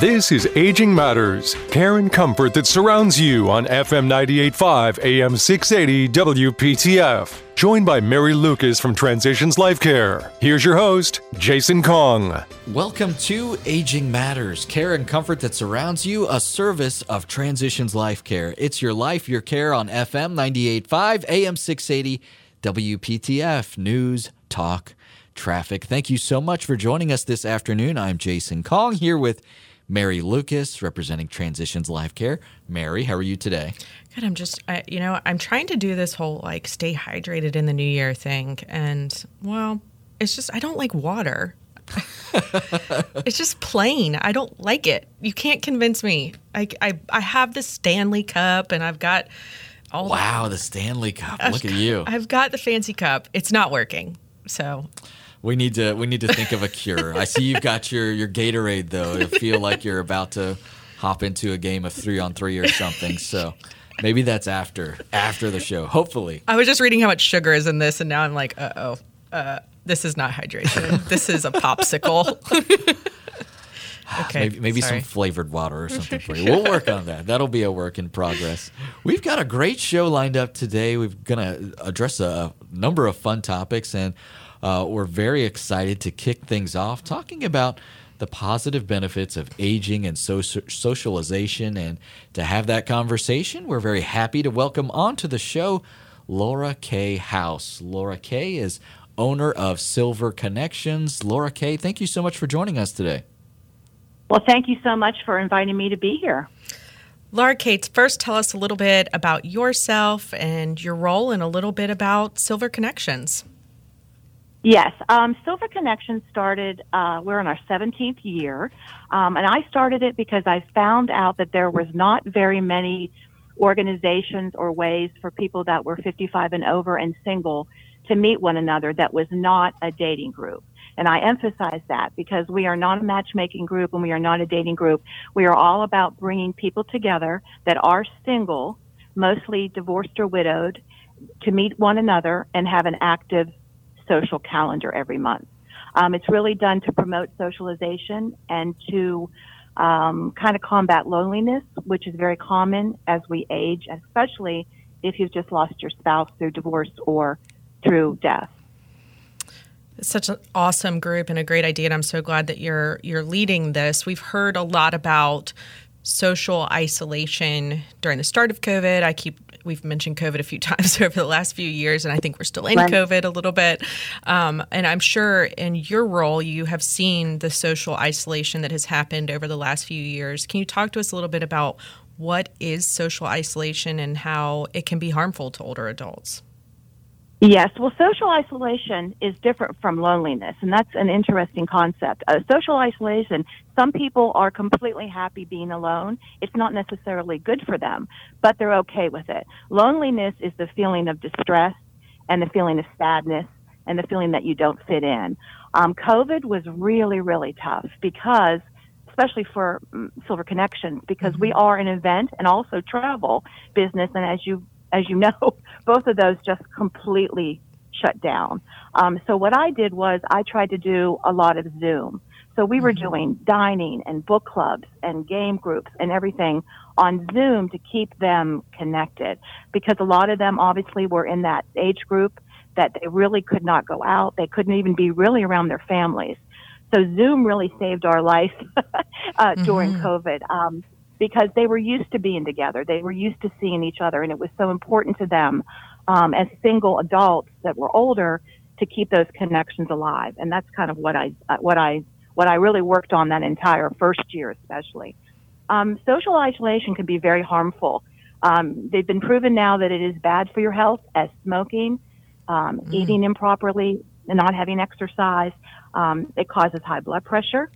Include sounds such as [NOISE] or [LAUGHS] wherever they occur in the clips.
This is Aging Matters, care and comfort that surrounds you on FM 98.5 AM 680 WPTF. Joined by Mary Lucas from Transitions Life Care. Here's your host, Jason Kong. Welcome to Aging Matters, care and comfort that surrounds you, a service of Transitions Life Care. It's your life, your care on FM 98.5 AM 680 WPTF. News, talk, traffic. Thank you so much for joining us this afternoon. I'm Jason Kong here with Mary Lucas, representing Transitions Life Care. Mary, how are you today? Good. I'm just, I, you know, I'm trying to do this whole like stay hydrated in the new year thing. And well, it's just, I don't like water. [LAUGHS] it's just plain. I don't like it. You can't convince me. I, I, I have the Stanley Cup and I've got all. Wow, the Stanley Cup. Look at you. I've got the fancy cup. It's not working. So we need to we need to think of a cure. I see you've got your your Gatorade though. I feel like you're about to hop into a game of three on three or something. So maybe that's after after the show. Hopefully. I was just reading how much sugar is in this, and now I'm like, uh oh, uh, this is not hydration. this is a popsicle. [LAUGHS] [SIGHS] okay, maybe, maybe some flavored water or something for you. We'll [LAUGHS] work on that. That'll be a work in progress. We've got a great show lined up today. We're gonna address a number of fun topics and. Uh, we're very excited to kick things off talking about the positive benefits of aging and so- socialization. And to have that conversation, we're very happy to welcome onto the show Laura Kay House. Laura Kay is owner of Silver Connections. Laura Kay, thank you so much for joining us today. Well, thank you so much for inviting me to be here. Laura Kay, first tell us a little bit about yourself and your role and a little bit about Silver Connections. Yes, um, Silver Connection started. Uh, we're in our 17th year, um, and I started it because I found out that there was not very many organizations or ways for people that were 55 and over and single to meet one another that was not a dating group. And I emphasize that because we are not a matchmaking group and we are not a dating group. We are all about bringing people together that are single, mostly divorced or widowed, to meet one another and have an active social calendar every month. Um, it's really done to promote socialization and to um, kind of combat loneliness, which is very common as we age, especially if you've just lost your spouse through divorce or through death. It's such an awesome group and a great idea, and I'm so glad that you're you're leading this. We've heard a lot about social isolation during the start of COVID. I keep we've mentioned COVID a few [LAUGHS] times over the last few years, and I think we're still in COVID a little bit. Um, and I'm sure in your role, you have seen the social isolation that has happened over the last few years. Can you talk to us a little bit about what is social isolation and how it can be harmful to older adults? Yes, well, social isolation is different from loneliness, and that's an interesting concept. Uh, social isolation, some people are completely happy being alone. It's not necessarily good for them, but they're okay with it. Loneliness is the feeling of distress and the feeling of sadness and the feeling that you don't fit in. Um, COVID was really, really tough because, especially for um, Silver Connections, because mm-hmm. we are an event and also travel business, and as you as you know, [LAUGHS] both of those just completely shut down. Um, so what I did was I tried to do a lot of Zoom. So we were mm-hmm. doing dining and book clubs and game groups and everything on Zoom to keep them connected because a lot of them obviously were in that age group that they really could not go out. They couldn't even be really around their families. So Zoom really saved our life [LAUGHS] uh, mm-hmm. during COVID. Um, because they were used to being together. They were used to seeing each other, and it was so important to them um, as single adults that were older to keep those connections alive. And that's kind of what I uh, what I what I really worked on that entire first year, especially. Um, social isolation can be very harmful. Um, they've been proven now that it is bad for your health, as smoking, um, mm. eating improperly, and not having exercise. Um, it causes high blood pressure.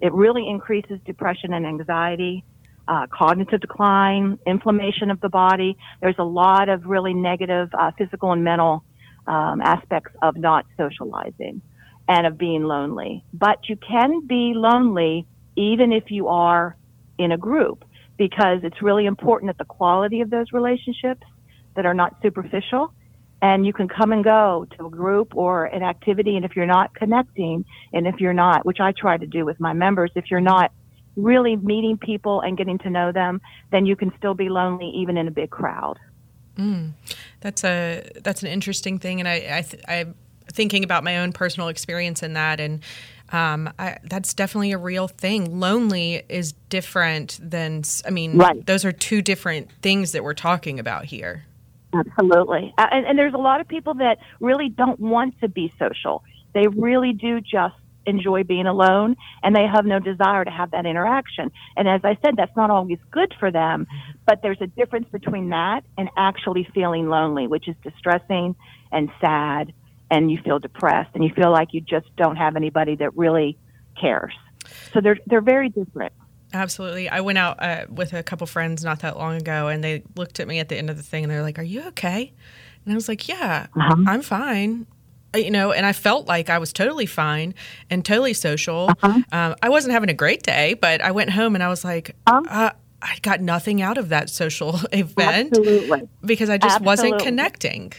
It really increases depression and anxiety uh, cognitive decline, inflammation of the body. There's a lot of really negative uh, physical and mental um, aspects of not socializing and of being lonely. But you can be lonely even if you are in a group because it's really important that the quality of those relationships that are not superficial and you can come and go to a group or an activity and if you're not connecting and if you're not which i try to do with my members if you're not really meeting people and getting to know them, then you can still be lonely even in a big crowd. Mm, that's a that's an interesting thing, and I, I I'm thinking about my own personal experience in that, and um, I, that's definitely a real thing. Lonely is different than I mean, right. those are two different things that we're talking about here. Absolutely, and, and there's a lot of people that really don't want to be social. They really do just enjoy being alone and they have no desire to have that interaction. And as I said, that's not always good for them, but there's a difference between that and actually feeling lonely, which is distressing and sad and you feel depressed and you feel like you just don't have anybody that really cares. So they're they're very different. Absolutely. I went out uh, with a couple friends not that long ago and they looked at me at the end of the thing and they're like, "Are you okay?" And I was like, "Yeah, uh-huh. I'm fine." You know, and I felt like I was totally fine and totally social. Uh-huh. Um, I wasn't having a great day, but I went home and I was like, um, uh, I got nothing out of that social [LAUGHS] event absolutely. because I just absolutely. wasn't connecting.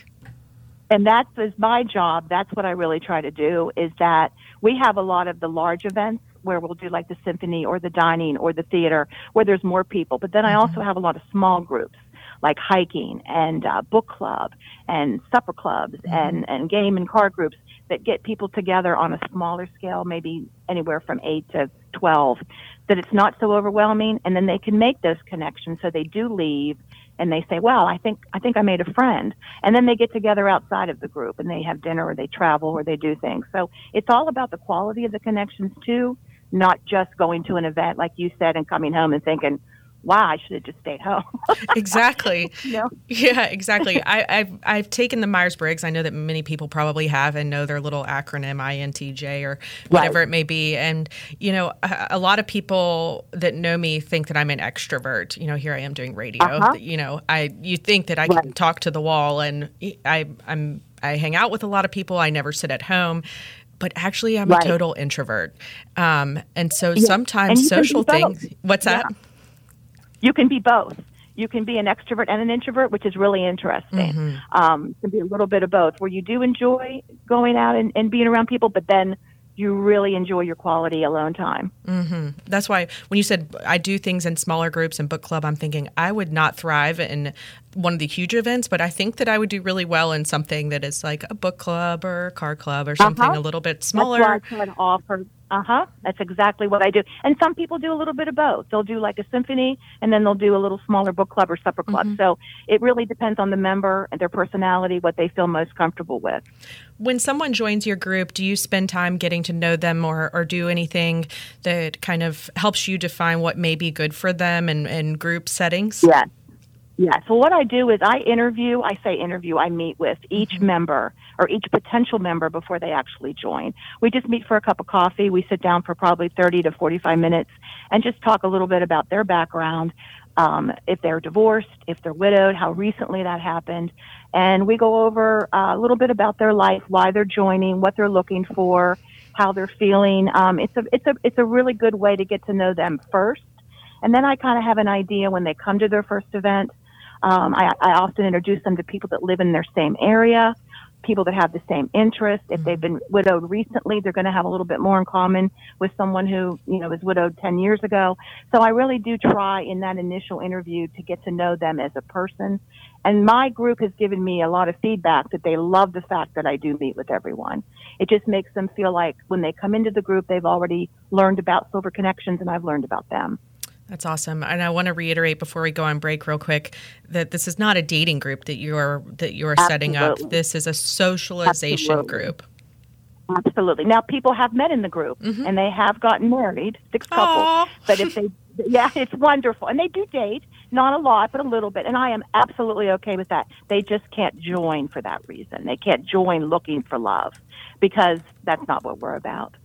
And that's is my job. That's what I really try to do. Is that we have a lot of the large events where we'll do like the symphony or the dining or the theater where there's more people. But then mm-hmm. I also have a lot of small groups like hiking and uh, book club and supper clubs mm-hmm. and, and game and card groups that get people together on a smaller scale, maybe anywhere from eight to 12, that it's not so overwhelming. And then they can make those connections. So they do leave and they say, well, I think, I think I made a friend. And then they get together outside of the group and they have dinner or they travel or they do things. So it's all about the quality of the connections too, not just going to an event, like you said, and coming home and thinking, wow, I should have just stayed home. [LAUGHS] exactly. you know? Yeah, exactly. [LAUGHS] I, have I've taken the Myers Briggs. I know that many people probably have and know their little acronym INTJ or whatever right. it may be. And you know, a, a, lot of people that know me think that I'm an extrovert. You know, here I am doing radio. Uh-huh. You know, I you think that I right. can talk to the wall, and I I'm I hang out with a lot of people. I never sit at home but actually I'm right. a total introvert. Um, and so yeah. sometimes social things, what's yeah. that? You can be both. You can be an extrovert and an introvert, which is really interesting. Mm-hmm. Um, can be a little bit of both, where you do enjoy going out and, and being around people, but then you really enjoy your quality alone time. Mm-hmm. That's why when you said I do things in smaller groups and book club, I'm thinking I would not thrive in one of the huge events, but I think that I would do really well in something that is like a book club or a car club or something uh-huh. a little bit smaller. That's why I offer uh huh. That's exactly what I do. And some people do a little bit of both. They'll do like a symphony and then they'll do a little smaller book club or supper club. Mm-hmm. So it really depends on the member and their personality, what they feel most comfortable with. When someone joins your group, do you spend time getting to know them or, or do anything that kind of helps you define what may be good for them in, in group settings? Yes. Yeah. So what I do is I interview, I say interview, I meet with each mm-hmm. member or each potential member before they actually join. We just meet for a cup of coffee. We sit down for probably 30 to 45 minutes and just talk a little bit about their background, um, if they're divorced, if they're widowed, how recently that happened. And we go over uh, a little bit about their life, why they're joining, what they're looking for, how they're feeling. Um, it's a, it's a, it's a really good way to get to know them first. And then I kind of have an idea when they come to their first event um, I, I often introduce them to people that live in their same area, people that have the same interest. If they've been widowed recently, they're going to have a little bit more in common with someone who, you know, was widowed 10 years ago. So I really do try in that initial interview to get to know them as a person. And my group has given me a lot of feedback that they love the fact that I do meet with everyone. It just makes them feel like when they come into the group, they've already learned about Silver Connections and I've learned about them. That's awesome. And I want to reiterate before we go on break real quick that this is not a dating group that you're that you're setting up. This is a socialization Absolutely. group. Absolutely. Now people have met in the group mm-hmm. and they have gotten married, six couples. But if they yeah, it's wonderful. And they do date, not a lot, but a little bit. And I am absolutely okay with that. They just can't join for that reason. They can't join looking for love because that's not what we're about.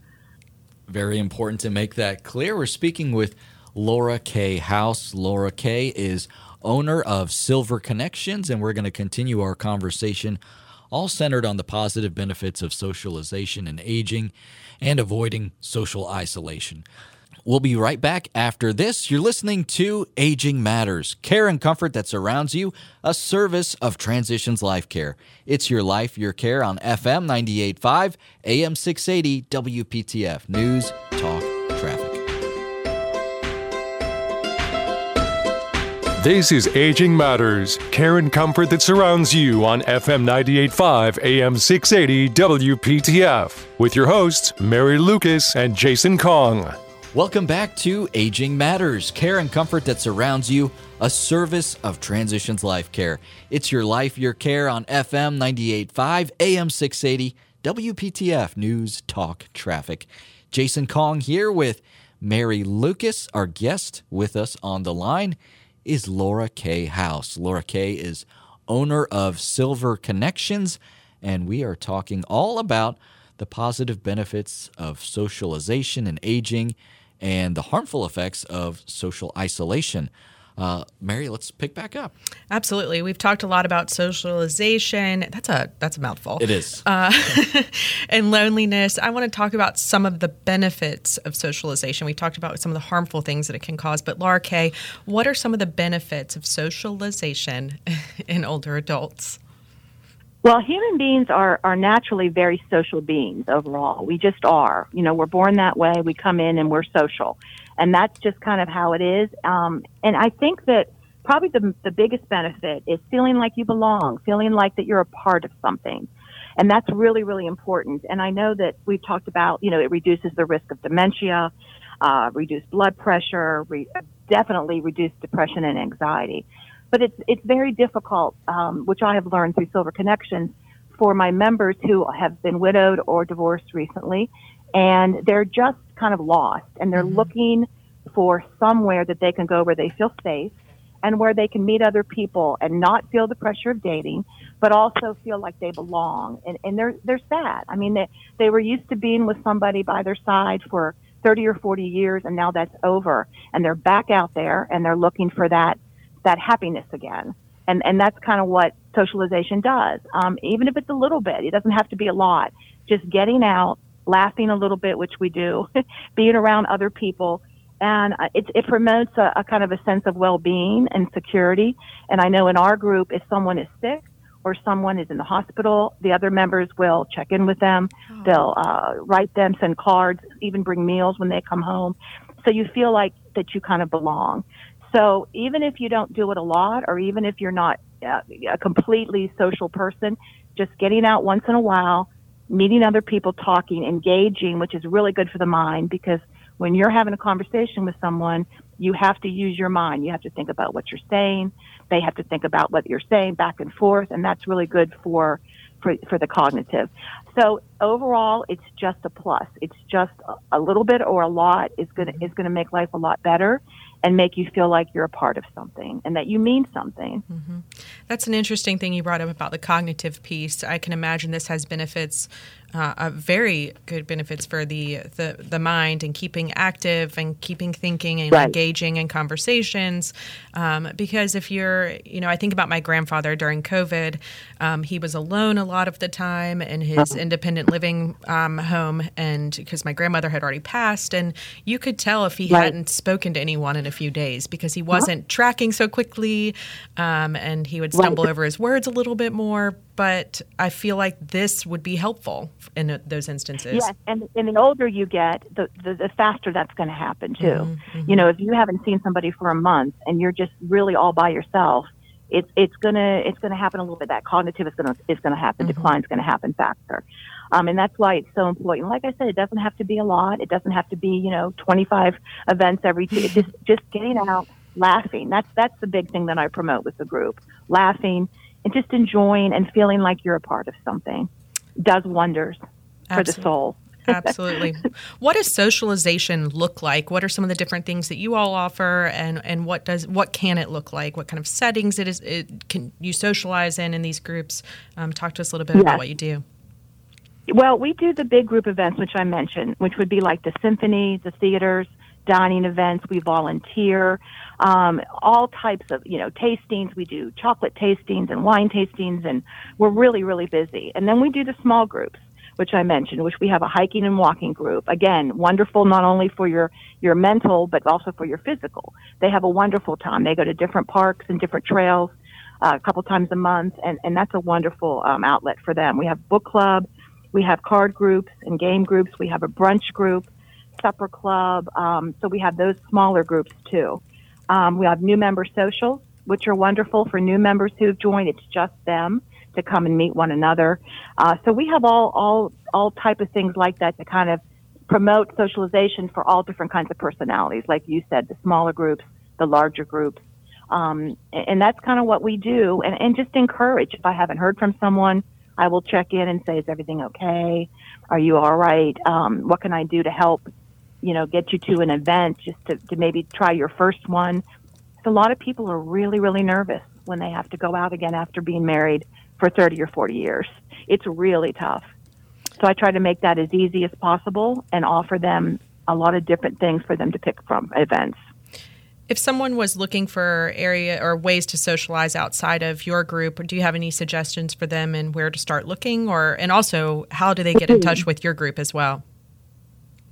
Very important to make that clear. We're speaking with Laura Kay House. Laura Kay is owner of Silver Connections, and we're going to continue our conversation all centered on the positive benefits of socialization and aging and avoiding social isolation. We'll be right back after this. You're listening to Aging Matters, care and comfort that surrounds you, a service of Transitions Life Care. It's your life, your care on FM 98.5, AM 680, WPTF News, Talk, Traffic. This is Aging Matters, care and comfort that surrounds you on FM 98.5 AM 680 WPTF, with your hosts, Mary Lucas and Jason Kong. Welcome back to Aging Matters, care and comfort that surrounds you, a service of Transitions Life Care. It's your life, your care on FM 98.5 AM 680 WPTF News Talk Traffic. Jason Kong here with Mary Lucas, our guest with us on the line is Laura Kay House. Laura Kay is owner of Silver Connections, and we are talking all about the positive benefits of socialization and aging and the harmful effects of social isolation. Uh, Mary, let's pick back up. Absolutely, we've talked a lot about socialization. That's a that's a mouthful. It is. Uh, [LAUGHS] and loneliness. I want to talk about some of the benefits of socialization. We talked about some of the harmful things that it can cause. But Laura Kay, what are some of the benefits of socialization [LAUGHS] in older adults? Well, human beings are, are naturally very social beings overall. We just are. You know, we're born that way. We come in and we're social and that's just kind of how it is. Um, and I think that probably the, the biggest benefit is feeling like you belong, feeling like that you're a part of something. And that's really, really important. And I know that we've talked about, you know, it reduces the risk of dementia, uh, reduce blood pressure, re- definitely reduce depression and anxiety. But it's, it's very difficult, um, which I have learned through Silver Connections, for my members who have been widowed or divorced recently, and they're just kind of lost and they're mm-hmm. looking for somewhere that they can go where they feel safe and where they can meet other people and not feel the pressure of dating, but also feel like they belong. And, and they're, they're sad. I mean, they, they were used to being with somebody by their side for 30 or 40 years and now that's over and they're back out there and they're looking for that, that happiness again. And, and that's kind of what socialization does. Um, even if it's a little bit, it doesn't have to be a lot. Just getting out, laughing a little bit, which we do, [LAUGHS] being around other people. And uh, it, it promotes a, a kind of a sense of well-being and security. And I know in our group, if someone is sick or someone is in the hospital, the other members will check in with them. Oh. They'll uh, write them, send cards, even bring meals when they come home. So you feel like that you kind of belong. So even if you don't do it a lot, or even if you're not uh, a completely social person, just getting out once in a while, meeting other people, talking, engaging, which is really good for the mind because when you're having a conversation with someone, you have to use your mind. You have to think about what you're saying. They have to think about what you're saying back and forth, and that's really good for for, for the cognitive. So overall, it's just a plus. It's just a little bit or a lot is gonna is gonna make life a lot better and make you feel like you're a part of something and that you mean something. Mm-hmm. That's an interesting thing you brought up about the cognitive piece. I can imagine this has benefits uh, very good benefits for the, the the mind and keeping active and keeping thinking and right. engaging in conversations. Um, because if you're, you know, I think about my grandfather during COVID. Um, he was alone a lot of the time in his uh-huh. independent living um, home, and because my grandmother had already passed, and you could tell if he right. hadn't spoken to anyone in a few days because he wasn't uh-huh. tracking so quickly, um, and he would stumble right. over his words a little bit more but I feel like this would be helpful in those instances. Yes, and, and the older you get, the, the, the faster that's going to happen too. Mm-hmm, mm-hmm. You know, if you haven't seen somebody for a month and you're just really all by yourself, it's it's gonna it's gonna happen a little bit. That cognitive is gonna is gonna happen. Mm-hmm. Decline is gonna happen faster, um, and that's why it's so important. Like I said, it doesn't have to be a lot. It doesn't have to be you know 25 events every two. [LAUGHS] Just just getting out, laughing. That's that's the big thing that I promote with the group. Laughing, and just enjoying and feeling like you're a part of something does wonders Absolutely. for the soul. [LAUGHS] Absolutely. What does socialization look like? What are some of the different things that you all offer, and and what does what can it look like? What kind of settings it is? It can you socialize in in these groups? Um, talk to us a little bit yes. about what you do. Well, we do the big group events, which I mentioned, which would be like the symphony, the theaters, dining events. We volunteer um, all types of, you know, tastings. We do chocolate tastings and wine tastings, and we're really, really busy. And then we do the small groups, which I mentioned, which we have a hiking and walking group. Again, wonderful not only for your, your mental, but also for your physical. They have a wonderful time. They go to different parks and different trails uh, a couple times a month, and, and that's a wonderful um, outlet for them. We have book club, we have card groups and game groups, we have a brunch group, supper club. Um, so we have those smaller groups too. Um, we have new member socials. which are wonderful for new members who've joined. It's just them to come and meet one another. Uh, so we have all all all type of things like that to kind of promote socialization for all different kinds of personalities, like you said, the smaller groups, the larger groups. Um, and that's kind of what we do. And, and just encourage. If I haven't heard from someone, I will check in and say, is everything okay? Are you all right? Um, what can I do to help, you know, get you to an event just to, to maybe try your first one? So a lot of people are really, really nervous when they have to go out again after being married for 30 or 40 years. It's really tough. So I try to make that as easy as possible and offer them a lot of different things for them to pick from events. If someone was looking for area or ways to socialize outside of your group, do you have any suggestions for them and where to start looking or and also how do they get in touch [LAUGHS] with your group as well?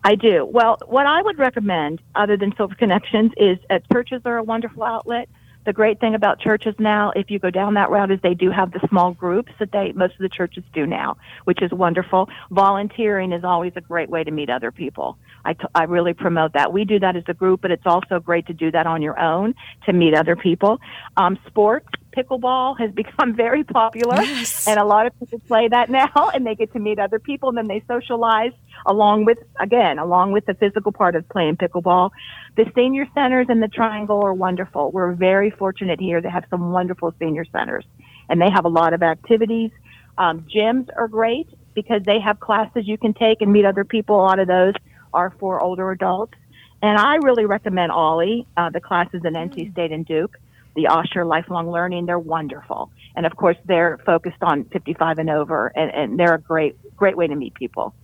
I do. Well, what I would recommend other than Silver Connections is uh, churches are a wonderful outlet the great thing about churches now, if you go down that route, is they do have the small groups that they most of the churches do now, which is wonderful. Volunteering is always a great way to meet other people. I, t- I really promote that. We do that as a group, but it's also great to do that on your own to meet other people. Um, sports, pickleball has [LAUGHS] become very popular, yes. and a lot of people play that now, and they get to meet other people, and then they socialize along with, again, along with the physical part of playing pickleball. The senior centers in the Triangle are wonderful. We're very fortunate here to have some wonderful senior centers, and they have a lot of activities. Um, gyms are great because they have classes you can take and meet other people. A lot of those are for older adults. And I really recommend OLLI, uh, the classes at NC mm. State and Duke, the Osher Lifelong Learning. They're wonderful. And of course, they're focused on 55 and over, and, and they're a great, great way to meet people.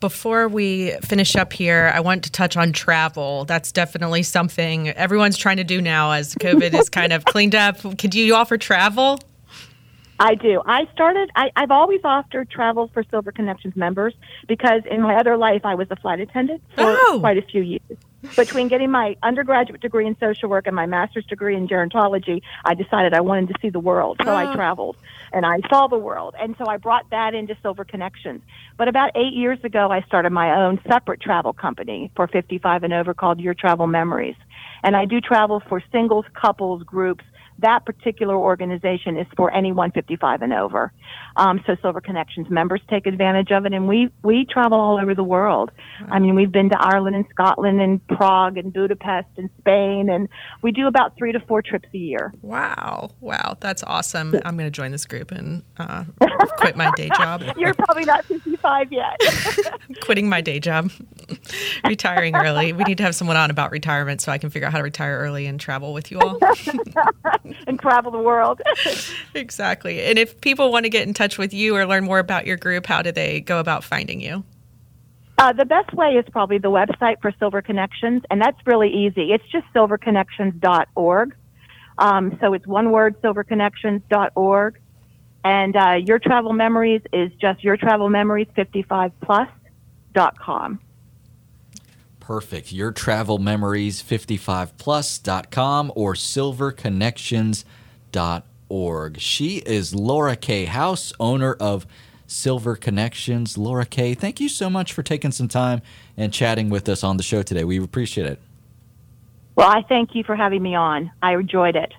Before we finish up here, I want to touch on travel. That's definitely something everyone's trying to do now as COVID is kind of cleaned up. Could you offer travel? I do. I started, I, I've always offered travel for Silver Connections members because in my other life I was a flight attendant for oh. quite a few years. Between getting my undergraduate degree in social work and my master's degree in gerontology, I decided I wanted to see the world. So oh. I traveled and I saw the world. And so I brought that into Silver Connections. But about eight years ago, I started my own separate travel company for 55 and over called Your Travel Memories. And I do travel for singles, couples, groups, that particular organization is for anyone 55 and over. Um, so Silver Connections members take advantage of it, and we we travel all over the world. I mean, we've been to Ireland and Scotland and Prague and Budapest and Spain, and we do about three to four trips a year. Wow, wow, that's awesome! I'm going to join this group and uh, quit my day job. [LAUGHS] You're probably not 55 yet. [LAUGHS] Quitting my day job, [LAUGHS] retiring early. We need to have someone on about retirement so I can figure out how to retire early and travel with you all. [LAUGHS] and travel the world. [LAUGHS] exactly. And if people want to get in touch with you or learn more about your group, how do they go about finding you? Uh, the best way is probably the website for Silver Connections, and that's really easy. It's just silverconnections.org. Um, so it's one word, silverconnections.org. And uh, Your Travel Memories is just Your Travel Memories 55plus.com. Perfect. Your travel memories 55plus.com or silverconnections.org. She is Laura Kay House, owner of Silver Connections. Laura Kay, thank you so much for taking some time and chatting with us on the show today. We appreciate it. Well, I thank you for having me on. I enjoyed it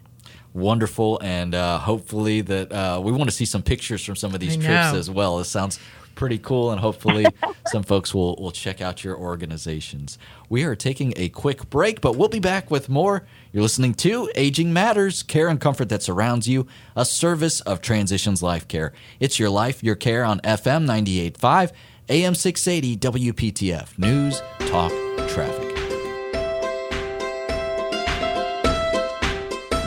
wonderful and uh, hopefully that uh, we want to see some pictures from some of these trips as well it sounds pretty cool, and hopefully [LAUGHS] some folks will, will check out your organizations. We are taking a quick break, but we'll be back with more. You're listening to Aging Matters, care and comfort that surrounds you, a service of Transitions Life Care. It's your life, your care on FM 98.5, AM 680, WPTF. News, talk, traffic.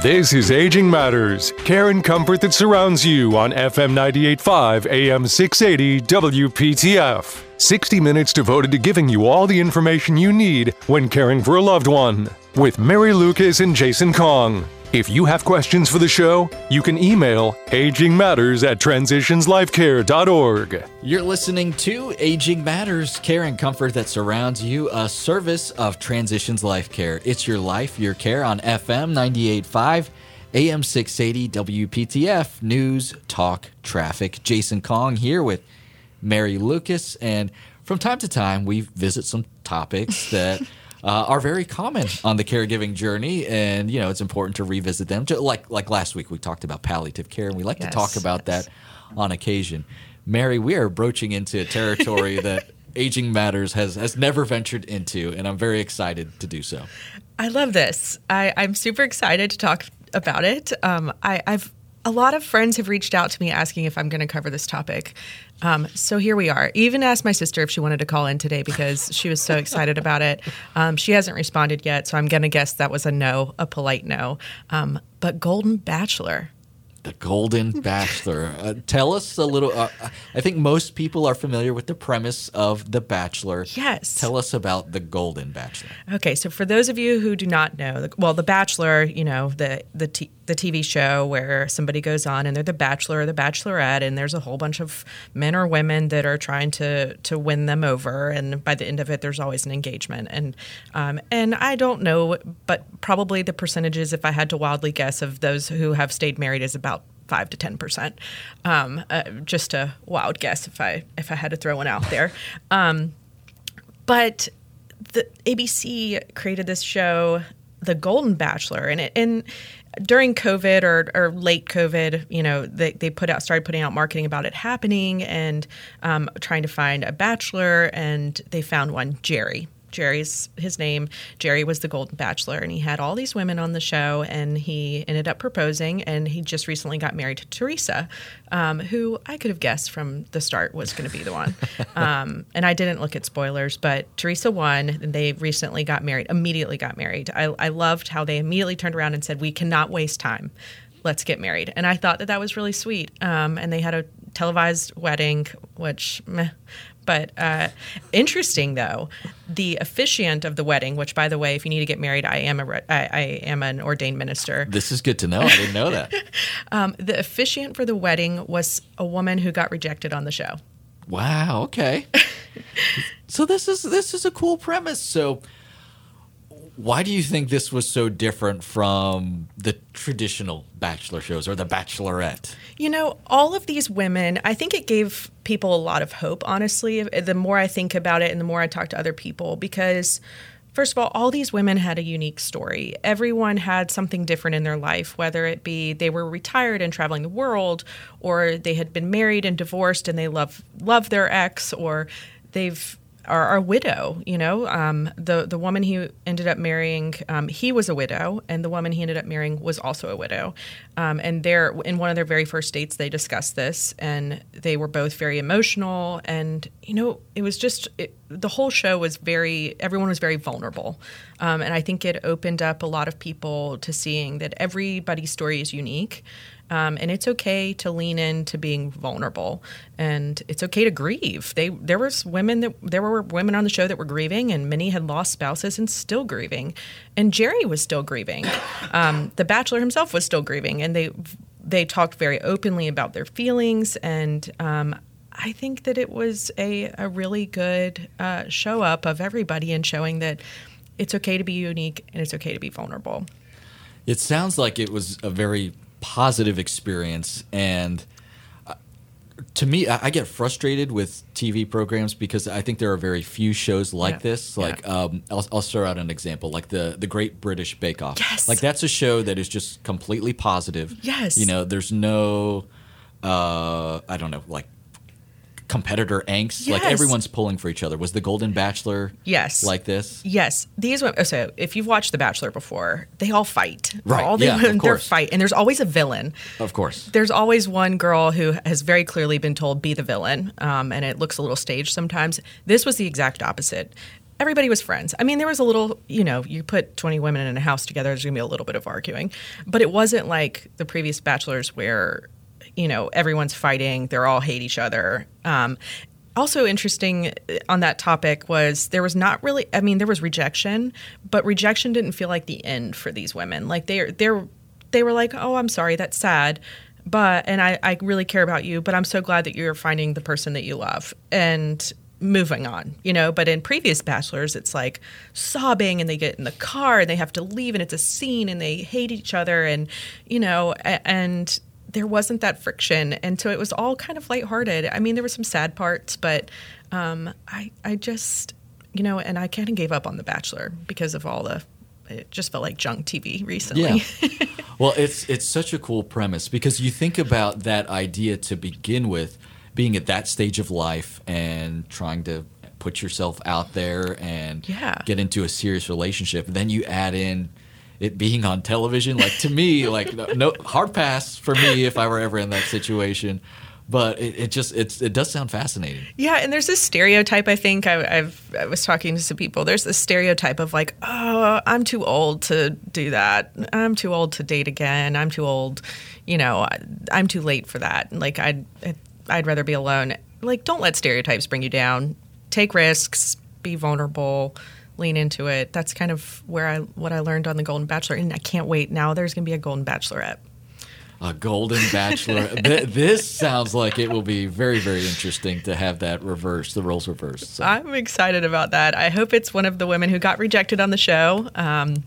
This is Aging Matters, care and comfort that surrounds you on FM 98.5 AM 680 WPTF. 60 minutes devoted to giving you all the information you need when caring for a loved one. With Mary Lucas and Jason Kong. If you have questions for the show, you can email agingmatters at transitionslifecare.org. You're listening to Aging Matters, care and comfort that surrounds you, a service of Transitions Life Care. It's your life, your care on FM 98.5, AM 680, WPTF, News, Talk, Traffic. Jason Kong here with Mary Lucas, and from time to time we visit some topics that [LAUGHS] uh, are very common on the caregiving journey, and you know it's important to revisit them. Just like like last week, we talked about palliative care, and we like yes, to talk about yes. that on occasion. Mary, we are broaching into a territory [LAUGHS] that Aging Matters has has never ventured into, and I'm very excited to do so. I love this. I, I'm super excited to talk about it. Um, I, I've a lot of friends have reached out to me asking if I'm going to cover this topic. Um, so here we are. Even asked my sister if she wanted to call in today because she was so excited about it. Um, she hasn't responded yet, so I'm going to guess that was a no, a polite no. Um, but Golden Bachelor. The Golden [LAUGHS] Bachelor. Uh, tell us a little. Uh, I think most people are familiar with the premise of The Bachelor. Yes. Tell us about The Golden Bachelor. Okay, so for those of you who do not know, well, The Bachelor, you know, the the t- the TV show where somebody goes on and they're the Bachelor or the Bachelorette, and there's a whole bunch of men or women that are trying to to win them over, and by the end of it, there's always an engagement. And um, and I don't know, but probably the percentages, if I had to wildly guess, of those who have stayed married is about about five to ten percent. Um, uh, just a wild guess if I if I had to throw one out there. Um, but the ABC created this show, The Golden Bachelor, and it and during COVID or, or late COVID, you know, they, they put out started putting out marketing about it happening and um, trying to find a bachelor, and they found one, Jerry. Jerry's his name. Jerry was the Golden Bachelor, and he had all these women on the show, and he ended up proposing, and he just recently got married to Teresa, um, who I could have guessed from the start was going to be the one. [LAUGHS] Um, and I didn't look at spoilers, but Teresa won, and they recently got married. Immediately got married. I, I loved how they immediately turned around and said, "We cannot waste time." let's get married. And I thought that that was really sweet. Um, and they had a televised wedding, which meh, but uh, interesting though, the officiant of the wedding, which by the way, if you need to get married, I am a re- I, I am an ordained minister. This is good to know. I didn't know that. [LAUGHS] um, the officiant for the wedding was a woman who got rejected on the show. Wow. Okay. [LAUGHS] so this is this is a cool premise. So why do you think this was so different from the traditional bachelor shows or the bachelorette? You know, all of these women, I think it gave people a lot of hope, honestly, the more I think about it and the more I talk to other people, because First of all, all these women had a unique story. Everyone had something different in their life, whether it be they were retired and traveling the world, or they had been married and divorced and they love love their ex, or they've are a widow. You know, um, the the woman he ended up marrying, um, he was a widow, and the woman he ended up marrying was also a widow. Um, and they're in one of their very first dates, they discussed this, and they were both very emotional. And you know, it was just it, the whole show was very everyone was very vulnerable, um, and I think it opened up a lot of people to seeing that everybody's story is unique. Um, and it's okay to lean into being vulnerable, and it's okay to grieve. They there was women that there were women on the show that were grieving, and many had lost spouses and still grieving, and Jerry was still grieving. [LAUGHS] Um, the Bachelor himself was still grieving, and they they talked very openly about their feelings, and um, I think that it was a a really good uh, show up of everybody and showing that it's okay to be unique and it's okay to be vulnerable. It sounds like it was a very positive experience and uh, to me I, I, get frustrated with tv programs because i think there are very few shows like yeah. this like yeah. um, I'll, I'll throw out an example like the the great british bake off yes. like that's a show that is just completely positive yes you know there's no uh, i don't know like competitor angst. Yes. Like everyone's pulling for each other. Was the Golden Bachelor yes like this? Yes. These women. So if you've watched The Bachelor before, they all fight. Right. All they, yeah, of course. fight, and there's always a villain. Of course. There's always one girl who has very clearly been told be the villain, um, and it looks a little staged sometimes. This was the exact opposite everybody was friends. I mean, there was a little, you know, you put 20 women in a house together, there's going to be a little bit of arguing. But it wasn't like the previous bachelors where, you know, everyone's fighting, they're all hate each other. Um, also interesting uh, on that topic was there was not really i mean there was rejection but rejection didn't feel like the end for these women like they they they were like oh i'm sorry that's sad but and I, I really care about you but i'm so glad that you're finding the person that you love and moving on you know but in previous bachelors it's like sobbing and they get in the car and they have to leave and it's a scene and they hate each other and you know and there wasn't that friction, and so it was all kind of lighthearted. I mean, there were some sad parts, but um, I I just you know, and I kind of gave up on The Bachelor because of all the it just felt like junk TV recently. Yeah. [LAUGHS] well, it's it's such a cool premise because you think about that idea to begin with, being at that stage of life and trying to put yourself out there and yeah. get into a serious relationship. Then you add in it being on television. Like to me, [LAUGHS] like no hard pass for me if I were ever in that situation but it, it just it's it does sound fascinating. Yeah, and there's this stereotype. I think I, I've I was talking to some people. There's this stereotype of like, oh, I'm too old to do that. I'm too old to date again. I'm too old. You know, I'm too late for that. Like I'd I'd rather be alone. Like don't let stereotypes bring you down. Take risks. Be vulnerable lean into it. That's kind of where I what I learned on the Golden Bachelor, and I can't wait. Now there's going to be a Golden Bachelorette a golden bachelor. [LAUGHS] Th- this sounds like it will be very, very interesting to have that reverse, the roles reversed. So. I'm excited about that. I hope it's one of the women who got rejected on the show. Um,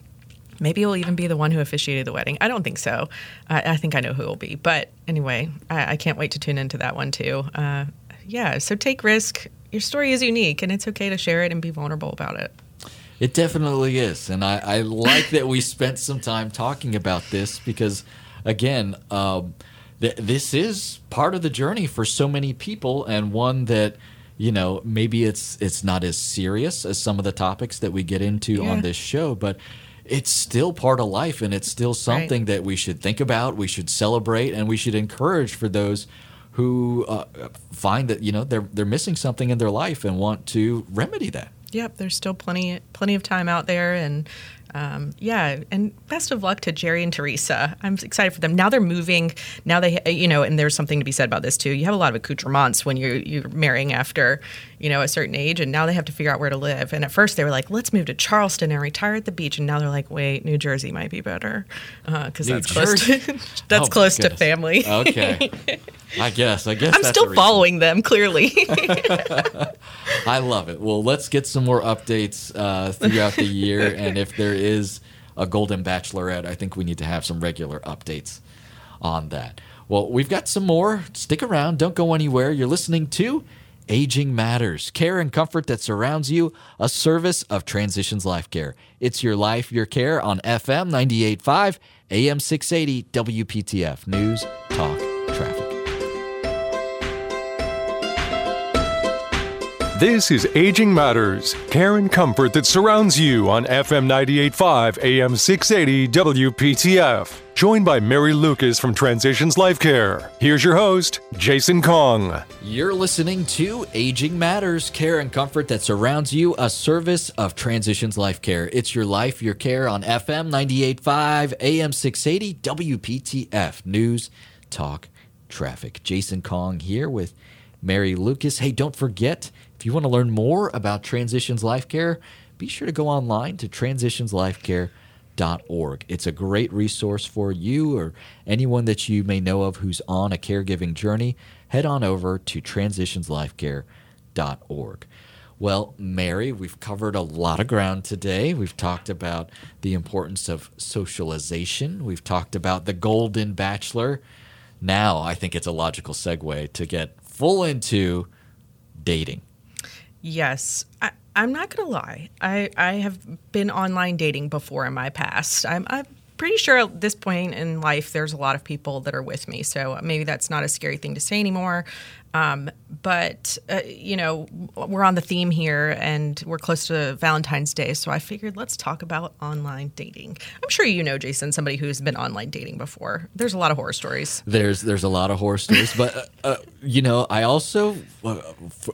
maybe it'll even be the one who officiated the wedding. I don't think so. I, I think I know who it'll be. But anyway, I, I, can't wait to tune into that one too. Uh, yeah, so take risk. Your story is unique, and it's okay to share it and be vulnerable about it. It definitely is. And I, I like that we spent some time talking about this because – again, um, th- this is part of the journey for so many people, and one that you know maybe it's it's not as serious as some of the topics that we get into yeah. on this show, but it's still part of life, and it's still something right. that we should think about, we should celebrate, and we should encourage for those who uh, find that you know they're they're missing something in their life and want to remedy that. Yep, there's still plenty plenty of time out there, and um, yeah, and best of luck to Jerry and Teresa. I'm excited for them. Now they're moving. Now they, you know, and there's something to be said about this too. You have a lot of accoutrements when you're you're marrying after, you know, a certain age, and now they have to figure out where to live. And at first they were like, let's move to Charleston and retire at the beach, and now they're like, wait, New Jersey might be better because uh, that's Jersey? close to [LAUGHS] that's oh close to family. Okay. [LAUGHS] I guess. I guess I'm still following them. Clearly, [LAUGHS] [LAUGHS] I love it. Well, let's get some more updates uh, throughout the year, and if there is a Golden Bachelorette, I think we need to have some regular updates on that. Well, we've got some more. Stick around. Don't go anywhere. You're listening to Aging Matters, care and comfort that surrounds you, a service of Transitions Life Care. It's your life, your care on FM 98.5, AM 680, WPTF News, Talk, Traffic. This is Aging Matters, care and comfort that surrounds you on FM 98.5 AM 680 WPTF. Joined by Mary Lucas from Transitions Life Care. Here's your host, Jason Kong. You're listening to Aging Matters, care and comfort that surrounds you, a service of Transitions Life Care. It's your life, your care on FM 98.5 AM 680 WPTF. News, talk, traffic. Jason Kong here with Mary Lucas. Hey, don't forget if you want to learn more about Transitions Life Care, be sure to go online to transitionslifecare.org. It's a great resource for you or anyone that you may know of who's on a caregiving journey. Head on over to transitionslifecare.org. Well, Mary, we've covered a lot of ground today. We've talked about the importance of socialization. We've talked about the Golden Bachelor. Now, I think it's a logical segue to get full into dating. Yes. I, am not going to lie. I, I have been online dating before in my past. I'm, I'm pretty sure at this point in life, there's a lot of people that are with me. So maybe that's not a scary thing to say anymore. Um, but uh, you know, we're on the theme here, and we're close to Valentine's Day, so I figured let's talk about online dating. I'm sure you know, Jason, somebody who's been online dating before. There's a lot of horror stories. There's there's a lot of horror stories, but uh, uh, you know, I also uh,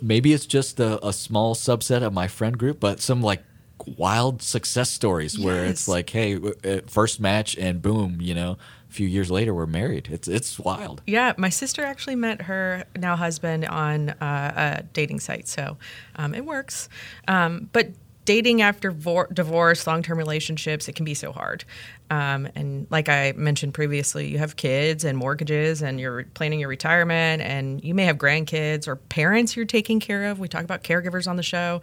maybe it's just a, a small subset of my friend group, but some like wild success stories yes. where it's like, hey, uh, first match and boom, you know, a few years later we're married. It's it's wild. Yeah, my sister actually met her now husband on uh, a dating site, so um, it works. Um, but dating after vor- divorce, long term relationships, it can be so hard. Um, and like I mentioned previously, you have kids and mortgages, and you're planning your retirement, and you may have grandkids or parents you're taking care of. We talk about caregivers on the show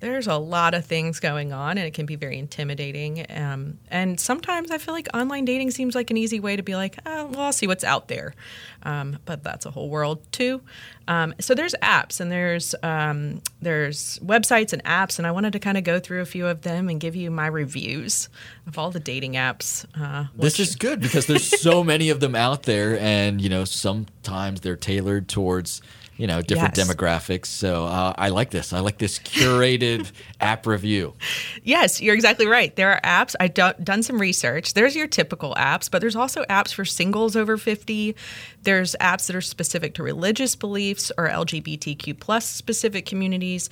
there's a lot of things going on and it can be very intimidating. Um, and sometimes I feel like online dating seems like an easy way to be like, oh, well, I'll see what's out there. Um, but that's a whole world too. Um, so there's apps and there's um, there's websites and apps, and I wanted to kind of go through a few of them and give you my reviews of all the dating apps. Uh, this is good because there's so many of them out there, and you know sometimes they're tailored towards you know different yes. demographics. So uh, I like this. I like this curated [LAUGHS] app review. Yes, you're exactly right. There are apps. I've done some research. There's your typical apps, but there's also apps for singles over 50. There's apps that are specific to religious beliefs or LGBTQ plus specific communities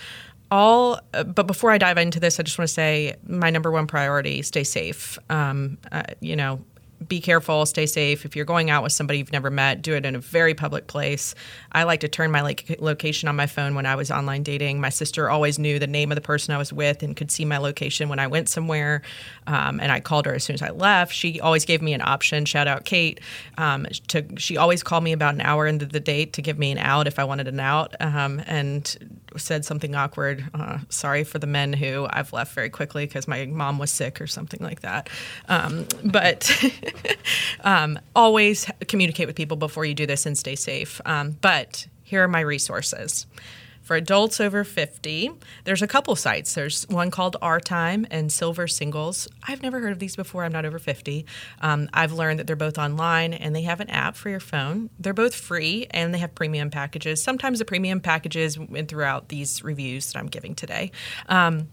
all uh, but before i dive into this i just want to say my number one priority stay safe um, uh, you know be careful, stay safe. If you're going out with somebody you've never met, do it in a very public place. I like to turn my like location on my phone when I was online dating. My sister always knew the name of the person I was with and could see my location when I went somewhere. Um, and I called her as soon as I left. She always gave me an option. Shout out Kate. Um, to she always called me about an hour into the date to give me an out if I wanted an out. Um, and said something awkward. Uh, sorry for the men who I've left very quickly because my mom was sick or something like that. Um, but [LAUGHS] [LAUGHS] um, always communicate with people before you do this and stay safe. Um, but here are my resources. For adults over 50, there's a couple sites. There's one called Our Time and Silver Singles. I've never heard of these before. I'm not over 50. Um, I've learned that they're both online and they have an app for your phone. They're both free and they have premium packages. Sometimes the premium packages went throughout these reviews that I'm giving today. Um,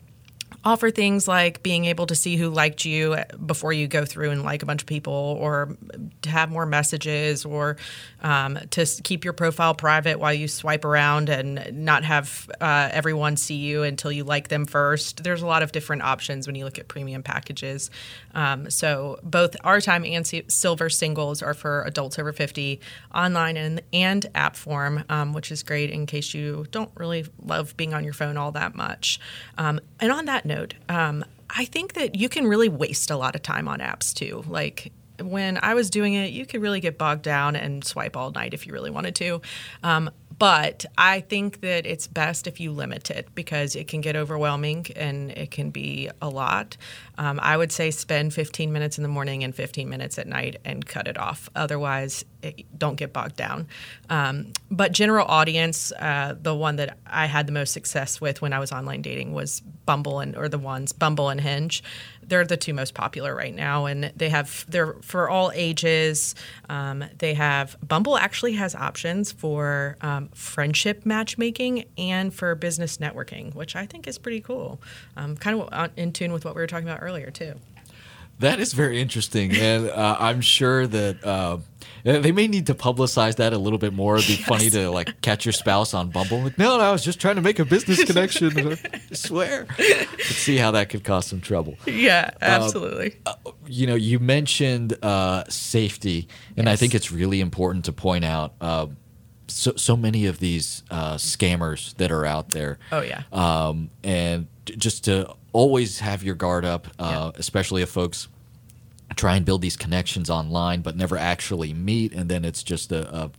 offer things like being able to see who liked you before you go through and like a bunch of people, or to have more messages, or um, to keep your profile private while you swipe around and not have uh, everyone see you until you like them first. There's a lot of different options when you look at premium packages. Um, so both our time and silver singles are for adults over 50 online and, and app form, um, which is great in case you don't really love being on your phone all that much. Um, and on that note, um, I think that you can really waste a lot of time on apps too. Like when I was doing it, you could really get bogged down and swipe all night if you really wanted to. Um, but I think that it's best if you limit it because it can get overwhelming and it can be a lot. Um, I would say spend 15 minutes in the morning and 15 minutes at night and cut it off. Otherwise, it, don't get bogged down. Um, but general audience, uh, the one that I had the most success with when I was online dating was Bumble and or the ones Bumble and Hinge they're the two most popular right now, and they have they're for all ages. Um, they have Bumble actually has options for um, friendship matchmaking and for business networking, which I think is pretty cool. Um, kind of in tune with what we were talking about earlier too. That is very interesting, and uh, I'm sure that uh, they may need to publicize that a little bit more. It'd be [LAUGHS] yes. funny to like catch your spouse on Bumble. Like, no, no, I was just trying to make a business [LAUGHS] connection. I [LAUGHS] swear. Let's see how that could cause some trouble. Yeah, uh, absolutely. Uh, you know, you mentioned uh, safety, and yes. I think it's really important to point out. Uh, so, so many of these uh, scammers that are out there. Oh yeah. Um, and just to always have your guard up, uh, yeah. especially if folks try and build these connections online but never actually meet, and then it's just a, a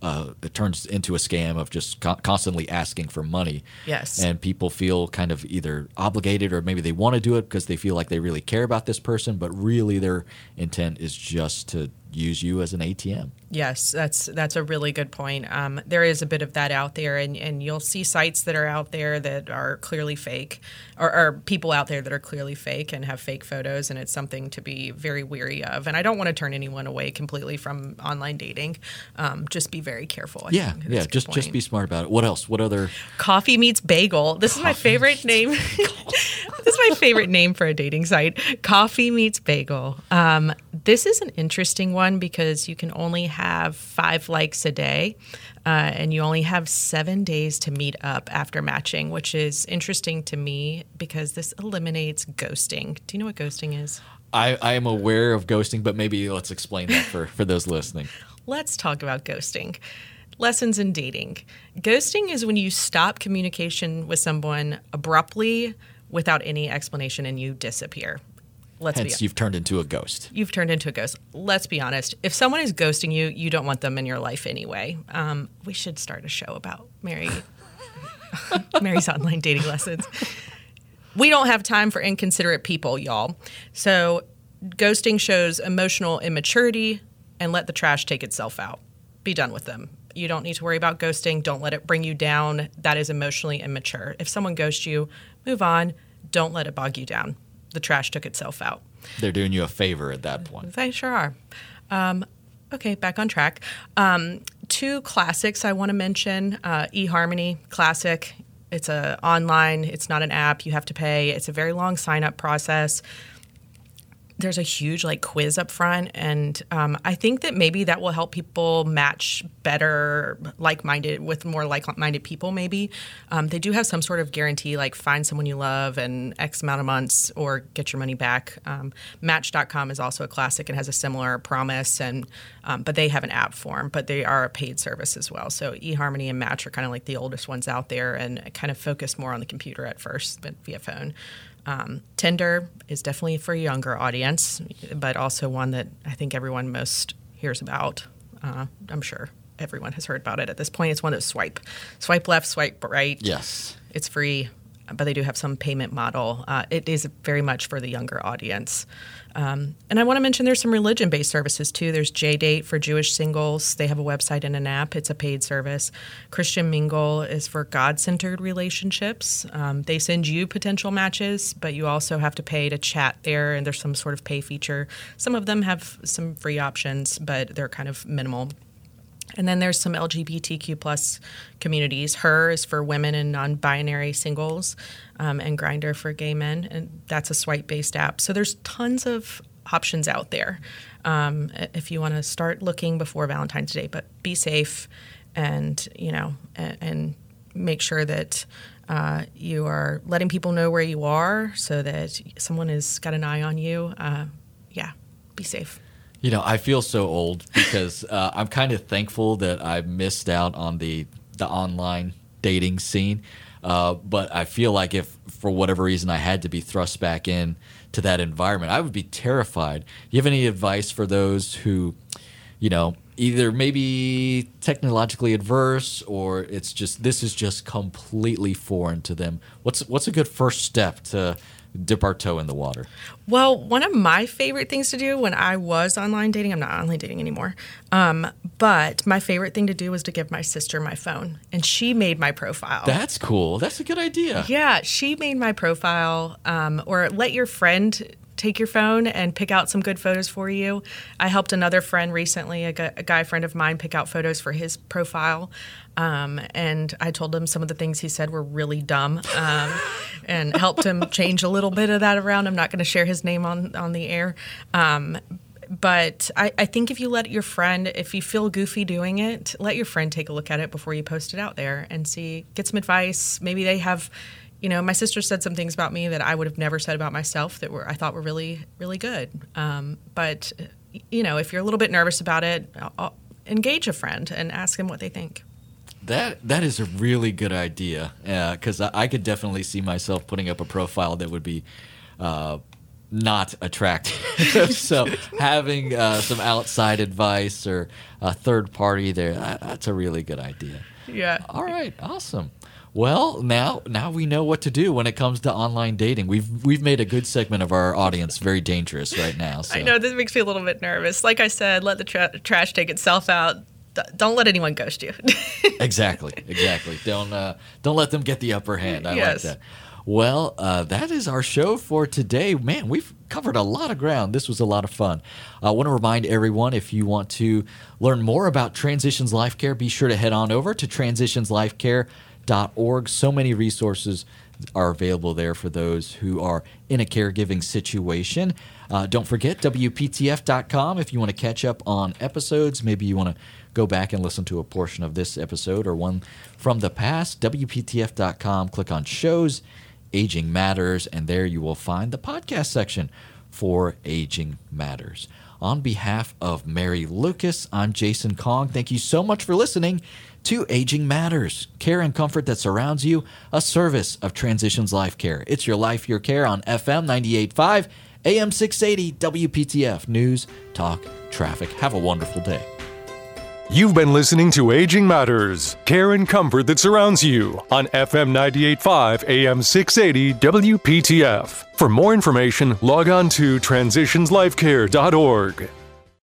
uh, it turns into a scam of just co- constantly asking for money. Yes. And people feel kind of either obligated or maybe they want to do it because they feel like they really care about this person, but really their intent is just to use you as an ATM. Yes, that's that's a really good point. Um, there is a bit of that out there, and, and you'll see sites that are out there that are clearly fake, or, or, people out there that are clearly fake and have fake photos, and it's something to be very weary of. And I don't want to turn anyone away completely from online dating. Um, just be very careful. I yeah, yeah. Just just be smart about it. What else? What other? Coffee meets bagel. This Coffee is my favorite name. [LAUGHS] [LAUGHS] this is my favorite name for a dating site. Coffee meets bagel. Um, this is an interesting one because you can only have five likes a day. Uh, and you only have seven days to meet up after matching, which is interesting to me because this eliminates ghosting. Do you know what ghosting is? I, I am aware of ghosting, but maybe let's explain that for, for those listening. [LAUGHS] let's talk about ghosting. Lessons in dating. Ghosting is when you stop communication with someone abruptly without any explanation and you disappear. Let's Hence, be, you've turned into a ghost. You've turned into a ghost. Let's be honest. If someone is ghosting you, you don't want them in your life anyway. Um, we should start a show about Mary [LAUGHS] Mary's online dating lessons. We don't have time for inconsiderate people, y'all. So, ghosting shows emotional immaturity and let the trash take itself out. Be done with them. You don't need to worry about ghosting. Don't let it bring you down. That is emotionally immature. If someone ghosts you, move on. Don't let it bog you down. The trash took itself out. They're doing you a favor at that point. They sure are. Um, okay, back on track. Um, two classics I want to mention uh, eHarmony, classic. It's a online. It's not an app. You have to pay. It's a very long sign up process there's a huge like quiz up front and um, i think that maybe that will help people match better like-minded with more like-minded people maybe. Um, they do have some sort of guarantee like find someone you love and x amount of months or get your money back. Um, match.com is also a classic and has a similar promise and um, but they have an app form but they are a paid service as well. So eharmony and match are kind of like the oldest ones out there and kind of focus more on the computer at first but via phone um, Tinder is definitely for a younger audience, but also one that I think everyone most hears about. Uh, I'm sure everyone has heard about it at this point. It's one that swipe, swipe left, swipe right. Yes, it's free, but they do have some payment model. Uh, it is very much for the younger audience. Um, and I want to mention there's some religion based services too. There's JDate for Jewish singles. They have a website and an app. It's a paid service. Christian Mingle is for God centered relationships. Um, they send you potential matches, but you also have to pay to chat there, and there's some sort of pay feature. Some of them have some free options, but they're kind of minimal. And then there's some LGBTQ plus communities. Her is for women and non-binary singles, um, and Grindr for gay men, and that's a swipe-based app. So there's tons of options out there um, if you want to start looking before Valentine's Day. But be safe, and you know, and, and make sure that. Uh, you are letting people know where you are so that someone has got an eye on you. Uh, yeah, be safe. You know, I feel so old because [LAUGHS] uh, I'm kind of thankful that I missed out on the the online dating scene. Uh, but I feel like if for whatever reason I had to be thrust back in to that environment, I would be terrified. Do you have any advice for those who, you know, either maybe technologically adverse or it's just this is just completely foreign to them? What's what's a good first step to dip our toe in the water? Well, one of my favorite things to do when I was online dating, I'm not online dating anymore, um, but my favorite thing to do was to give my sister my phone, and she made my profile. That's cool. That's a good idea. Yeah, she made my profile, um, or let your friend take your phone and pick out some good photos for you. I helped another friend recently, a, a guy friend of mine, pick out photos for his profile. Um, and I told him some of the things he said were really dumb um, [LAUGHS] and helped him change a little bit of that around. I'm not going to share his name on, on the air. Um, but I, I, think if you let your friend, if you feel goofy doing it, let your friend take a look at it before you post it out there and see, get some advice. Maybe they have you know, my sister said some things about me that I would have never said about myself that were I thought were really really good. Um, but you know, if you're a little bit nervous about it, I'll engage a friend and ask them what they think. That that is a really good idea because I, I, could definitely see myself putting up a profile that would be. Uh, not attractive. [LAUGHS] so having uh, some outside advice or a third party there, that's a really good idea. Yeah. All right. Awesome. Well, now now we know what to do when it comes to online dating. We've we've made a good segment of our audience very dangerous right now. So. I know this makes me a little bit nervous. Like I said, let the tra- trash take itself out. D- don't let anyone ghost you. [LAUGHS] exactly, exactly. Don't uh, don't let them get the upper hand. I yes. like that. Well, uh, that is our show for today. Man, we've covered a lot of ground. This was a lot of fun. I want to remind everyone if you want to learn more about Transitions Life Care, be sure to head on over to Transitions Life Care org. So many resources are available there for those who are in a caregiving situation. Uh, don't forget WPTF.com if you want to catch up on episodes. Maybe you want to go back and listen to a portion of this episode or one from the past. WPTF.com, click on shows, Aging Matters, and there you will find the podcast section for Aging Matters. On behalf of Mary Lucas, I'm Jason Kong. Thank you so much for listening to Aging Matters, care and comfort that surrounds you, a service of Transitions Life Care. It's your life, your care on FM 98.5, AM 680, WPTF News, Talk, Traffic. Have a wonderful day. You've been listening to Aging Matters, care and comfort that surrounds you on FM 98.5 AM 680 WPTF. For more information, log on to transitionslifecare.org.